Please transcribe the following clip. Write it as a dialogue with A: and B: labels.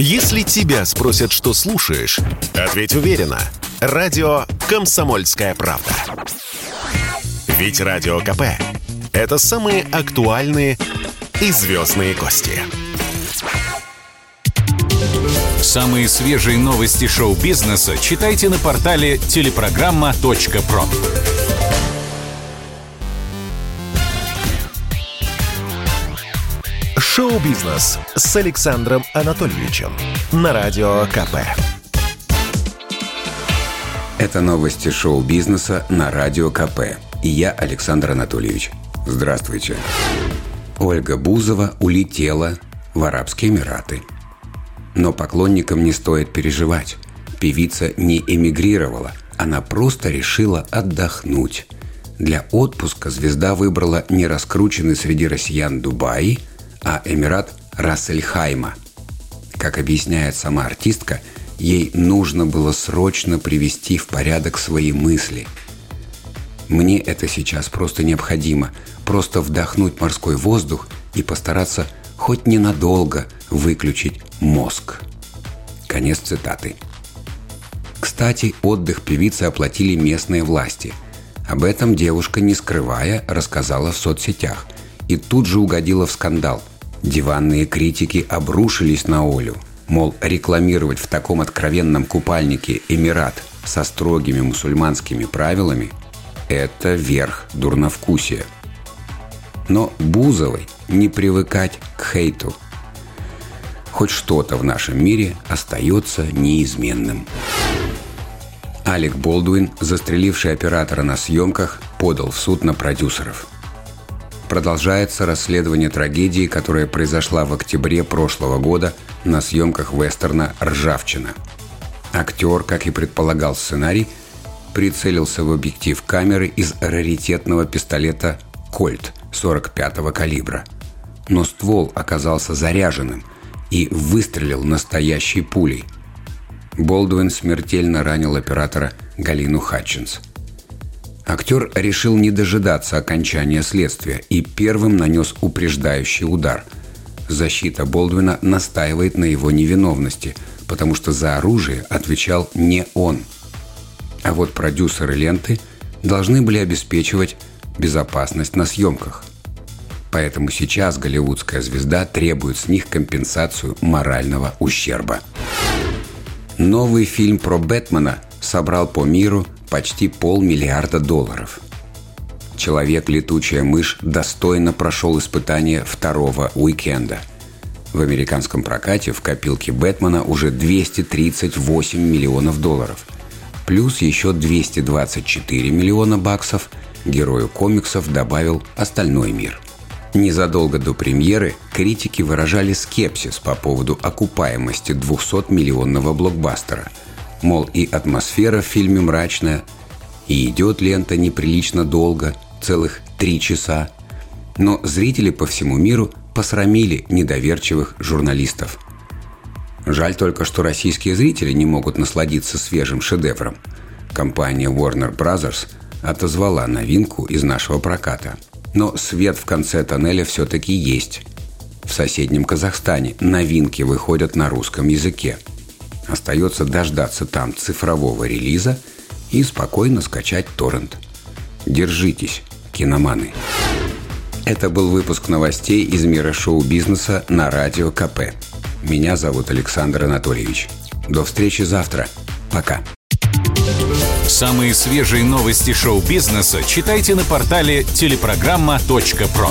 A: Если тебя спросят, что слушаешь, ответь уверенно. Радио «Комсомольская правда». Ведь Радио КП – это самые актуальные и звездные гости.
B: Самые свежие новости шоу-бизнеса читайте на портале телепрограмма.про.
A: Шоу-бизнес с Александром Анатольевичем на Радио КП.
C: Это новости шоу-бизнеса на Радио КП. И я, Александр Анатольевич. Здравствуйте. Ольга Бузова улетела в Арабские Эмираты. Но поклонникам не стоит переживать. Певица не эмигрировала, она просто решила отдохнуть. Для отпуска звезда выбрала не раскрученный среди россиян Дубай – а Эмират Рассельхайма. Как объясняет сама артистка, ей нужно было срочно привести в порядок свои мысли. Мне это сейчас просто необходимо, просто вдохнуть морской воздух и постараться хоть ненадолго выключить мозг. Конец цитаты. Кстати, отдых певицы оплатили местные власти. Об этом девушка, не скрывая, рассказала в соцсетях – и тут же угодила в скандал. Диванные критики обрушились на Олю. Мол, рекламировать в таком откровенном купальнике Эмират со строгими мусульманскими правилами – это верх дурновкусия. Но Бузовой не привыкать к хейту. Хоть что-то в нашем мире остается неизменным. Алек Болдуин, застреливший оператора на съемках, подал в суд на продюсеров – Продолжается расследование трагедии, которая произошла в октябре прошлого года на съемках вестерна «Ржавчина». Актер, как и предполагал сценарий, прицелился в объектив камеры из раритетного пистолета «Кольт» 45-го калибра. Но ствол оказался заряженным и выстрелил настоящей пулей. Болдуин смертельно ранил оператора Галину Хатчинс – Актер решил не дожидаться окончания следствия и первым нанес упреждающий удар. Защита Болдвина настаивает на его невиновности, потому что за оружие отвечал не он. А вот продюсеры ленты должны были обеспечивать безопасность на съемках. Поэтому сейчас голливудская звезда требует с них компенсацию морального ущерба. Новый фильм про Бэтмена собрал по миру почти полмиллиарда долларов. Человек-летучая мышь достойно прошел испытание второго уикенда. В американском прокате в копилке Бэтмена уже 238 миллионов долларов. Плюс еще 224 миллиона баксов герою комиксов добавил остальной мир. Незадолго до премьеры критики выражали скепсис по поводу окупаемости 200-миллионного блокбастера – Мол, и атмосфера в фильме мрачная, и идет лента неприлично долго, целых три часа. Но зрители по всему миру посрамили недоверчивых журналистов. Жаль только, что российские зрители не могут насладиться свежим шедевром. Компания Warner Bros. отозвала новинку из нашего проката. Но свет в конце тоннеля все-таки есть. В соседнем Казахстане новинки выходят на русском языке – Остается дождаться там цифрового релиза и спокойно скачать торрент. Держитесь, киноманы. Это был выпуск новостей из мира шоу-бизнеса на Радио КП. Меня зовут Александр Анатольевич. До встречи завтра. Пока.
B: Самые свежие новости шоу-бизнеса читайте на портале телепрограмма.про.